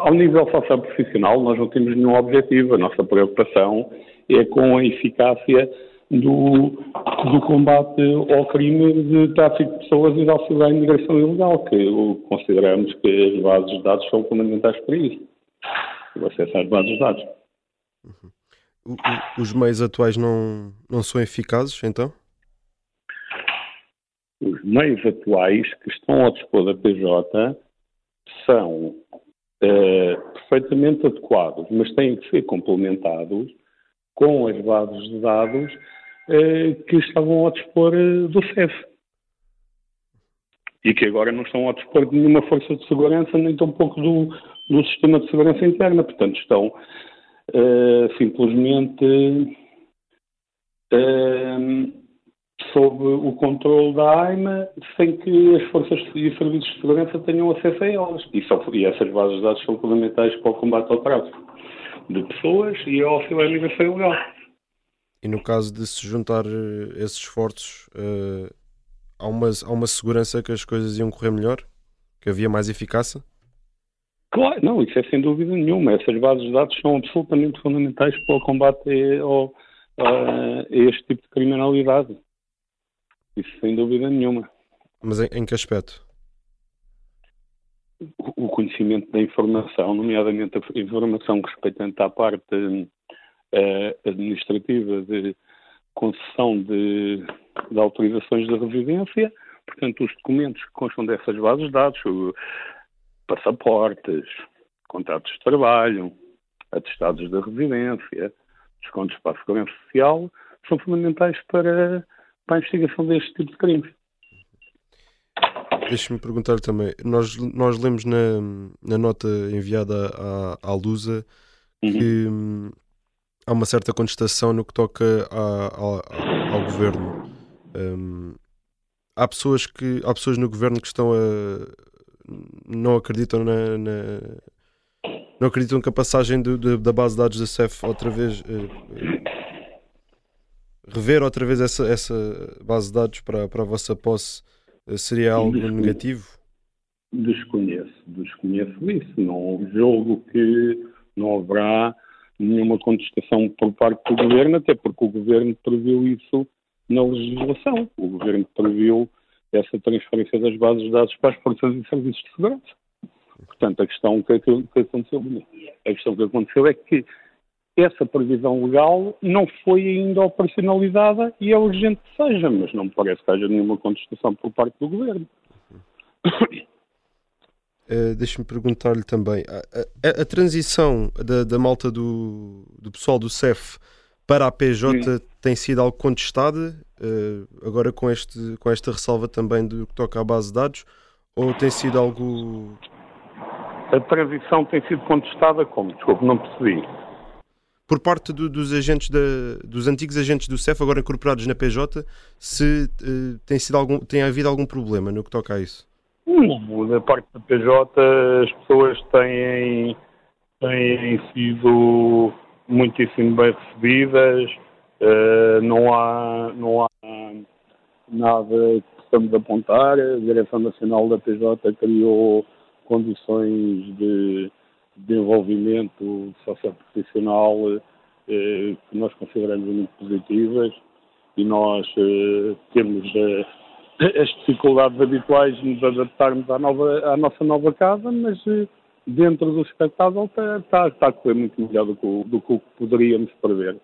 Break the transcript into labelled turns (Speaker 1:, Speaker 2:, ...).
Speaker 1: ao nível socioprofissional, nós não temos nenhum objetivo. A nossa preocupação é com a eficácia do, do combate ao crime de tráfico de pessoas e de auxiliar a imigração ilegal, que consideramos que as bases de dados são fundamentais para isso. O acesso às bases de dados.
Speaker 2: Uhum. Os meios atuais não, não são eficazes, então?
Speaker 1: Os meios atuais que estão ao dispor da PJ são eh, perfeitamente adequados, mas têm que ser complementados com as bases de dados eh, que estavam ao dispor eh, do CEF. E que agora não estão ao dispor de nenhuma força de segurança, nem tampouco do, do sistema de segurança interna. Portanto, estão uh, simplesmente uh, sob o controle da AIMA, sem que as forças e serviços de segurança tenham acesso a elas. E, só, e essas bases de dados são fundamentais para o combate ao tráfico de pessoas e ao auxílio à migração ilegal.
Speaker 2: E no caso de se juntar eh, esses esforços, uh, há, uma, há uma segurança que as coisas iam correr melhor? Que havia mais eficácia?
Speaker 1: Claro, não, isso é sem dúvida nenhuma. Essas bases de dados são absolutamente fundamentais para o combate ao, a, a este tipo de criminalidade. Isso sem dúvida nenhuma.
Speaker 2: Mas em, em que aspecto?
Speaker 1: O, o conhecimento da informação, nomeadamente a informação respeitante à parte uh, administrativa de concessão de, de, autorizações de residência, portanto, os documentos que constam dessas bases de dados, passaportes, contratos de trabalho, atestados de residência, descontos para a segurança social, são fundamentais para, para a investigação deste tipo de crimes.
Speaker 2: Deixe-me perguntar também, nós, nós lemos na, na nota enviada à, à Lusa que uhum há uma certa contestação no que toca a, a, ao governo. Um, há pessoas que há pessoas no governo que estão a não acreditam na, na não acreditam que a passagem do, de, da base de dados da CEF outra vez uh, rever outra vez essa, essa base de dados para, para a vossa posse uh, seria algo desconheço, negativo?
Speaker 1: Desconheço, desconheço isso. Não julgo que não haverá nenhuma contestação por parte do governo, até porque o governo previu isso na legislação. O governo previu essa transferência das bases de dados para as forças e serviços de segurança. Portanto, a questão que, que aconteceu, a questão que aconteceu é que essa previsão legal não foi ainda operacionalizada e é urgente que seja, mas não me parece que haja nenhuma contestação por parte do governo.
Speaker 2: Uh, Deixa-me perguntar-lhe também: a, a, a transição da, da, malta do, do pessoal do CEF para a PJ Sim. tem sido algo contestada, uh, agora com, este, com esta ressalva também do que toca à base de dados, ou tem sido algo.
Speaker 1: A transição tem sido contestada como? Desculpe, não percebi.
Speaker 2: Por parte do, dos agentes da, dos antigos agentes do CEF, agora incorporados na PJ, se uh, tem, sido algum, tem havido algum problema no que toca a isso?
Speaker 1: Da parte da PJ, as pessoas têm, têm sido muitíssimo bem recebidas, uh, não, há, não há nada que possamos apontar. A Direção Nacional da PJ criou condições de desenvolvimento socioprofissional uh, que nós consideramos muito positivas e nós uh, temos as dificuldades habituais de nos adaptarmos à, nova, à nossa nova casa, mas eh, dentro do espectáculo está, está, está a correr muito melhor do que, do que poderíamos prever.